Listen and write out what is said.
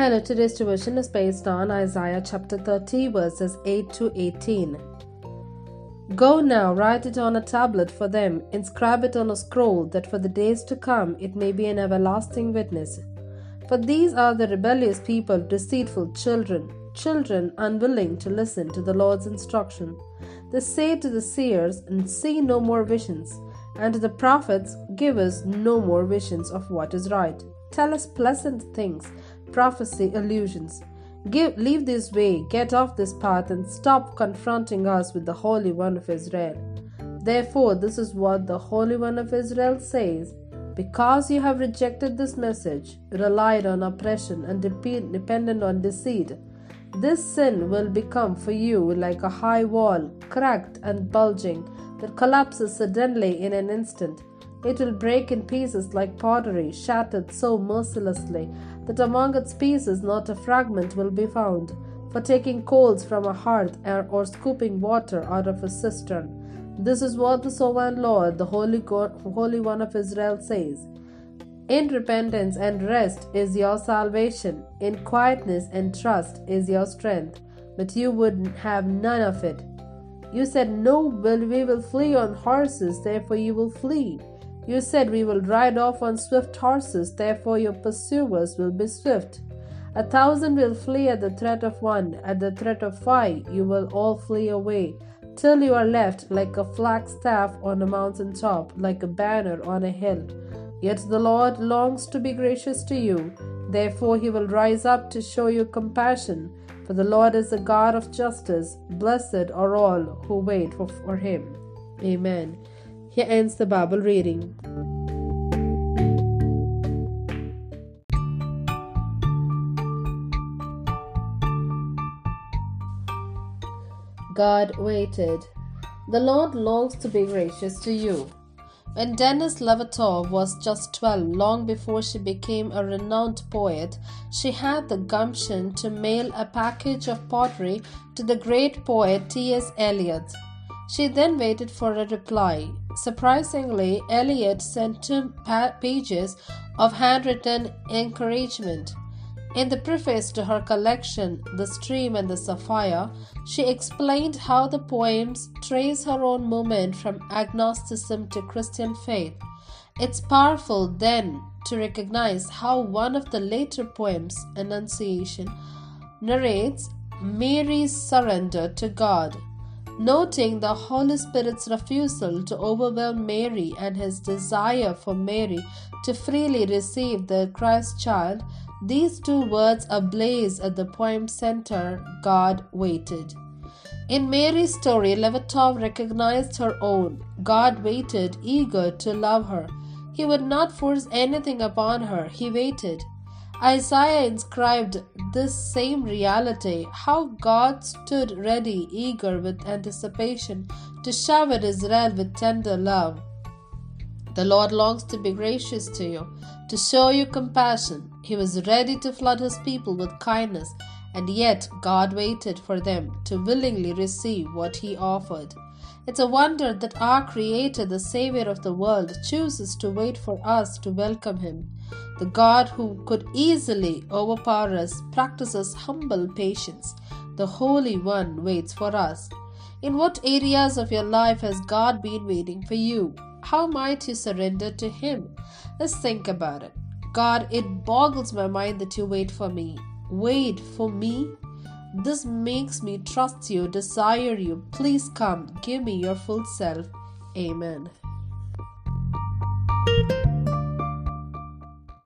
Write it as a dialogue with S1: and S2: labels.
S1: Hello, today's devotion is based on Isaiah chapter 30, verses 8 to 18. Go now, write it on a tablet for them, inscribe it on a scroll, that for the days to come it may be an everlasting witness. For these are the rebellious people, deceitful children, children unwilling to listen to the Lord's instruction. They say to the seers, and see no more visions, and to the prophets, give us no more visions of what is right. Tell us pleasant things, prophecy, illusions. Give, leave this way, get off this path, and stop confronting us with the Holy One of Israel. Therefore, this is what the Holy One of Israel says Because you have rejected this message, relied on oppression, and dependent on deceit, this sin will become for you like a high wall, cracked and bulging, that collapses suddenly in an instant. It will break in pieces like pottery, shattered so mercilessly that among its pieces not a fragment will be found, for taking coals from a hearth or scooping water out of a cistern. This is what the sovereign Lord, the Holy, God, Holy One of Israel, says. In repentance and rest is your salvation, in quietness and trust is your strength, but you would have none of it. You said, No, we will flee on horses, therefore you will flee. You said, We will ride off on swift horses, therefore your pursuers will be swift. A thousand will flee at the threat of one, at the threat of five, you will all flee away, till you are left like a flagstaff on a mountain top, like a banner on a hill. Yet the Lord longs to be gracious to you, therefore he will rise up to show you compassion. For the Lord is a God of justice. Blessed are all who wait for, for him. Amen. Here ends the Bible reading. God waited. The Lord longs to be gracious to you. When Denise Levertov was just 12, long before she became a renowned poet, she had the gumption to mail a package of pottery to the great poet T.S. Eliot. She then waited for a reply. Surprisingly, Eliot sent two pages of handwritten encouragement. In the preface to her collection, The Stream and the Sapphire, she explained how the poems trace her own movement from agnosticism to Christian faith. It's powerful then to recognize how one of the later poems, Annunciation, narrates Mary's surrender to God noting the Holy Spirit's refusal to overwhelm Mary and his desire for Mary to freely receive the Christ child, these two words ablaze at the poem's center God waited. In Mary's story, Levertov recognized her own. God waited, eager to love her. He would not force anything upon her, he waited. Isaiah inscribed this same reality how God stood ready, eager with anticipation to shower Israel with tender love. The Lord longs to be gracious to you, to show you compassion. He was ready to flood his people with kindness, and yet God waited for them to willingly receive what he offered. It's a wonder that our Creator, the Savior of the world, chooses to wait for us to welcome Him. The God who could easily overpower us practices humble patience. The Holy One waits for us. In what areas of your life has God been waiting for you? How might you surrender to Him? Let's think about it. God, it boggles my mind that you wait for me. Wait for me? This makes me trust you, desire you. Please come, give me your full self. Amen.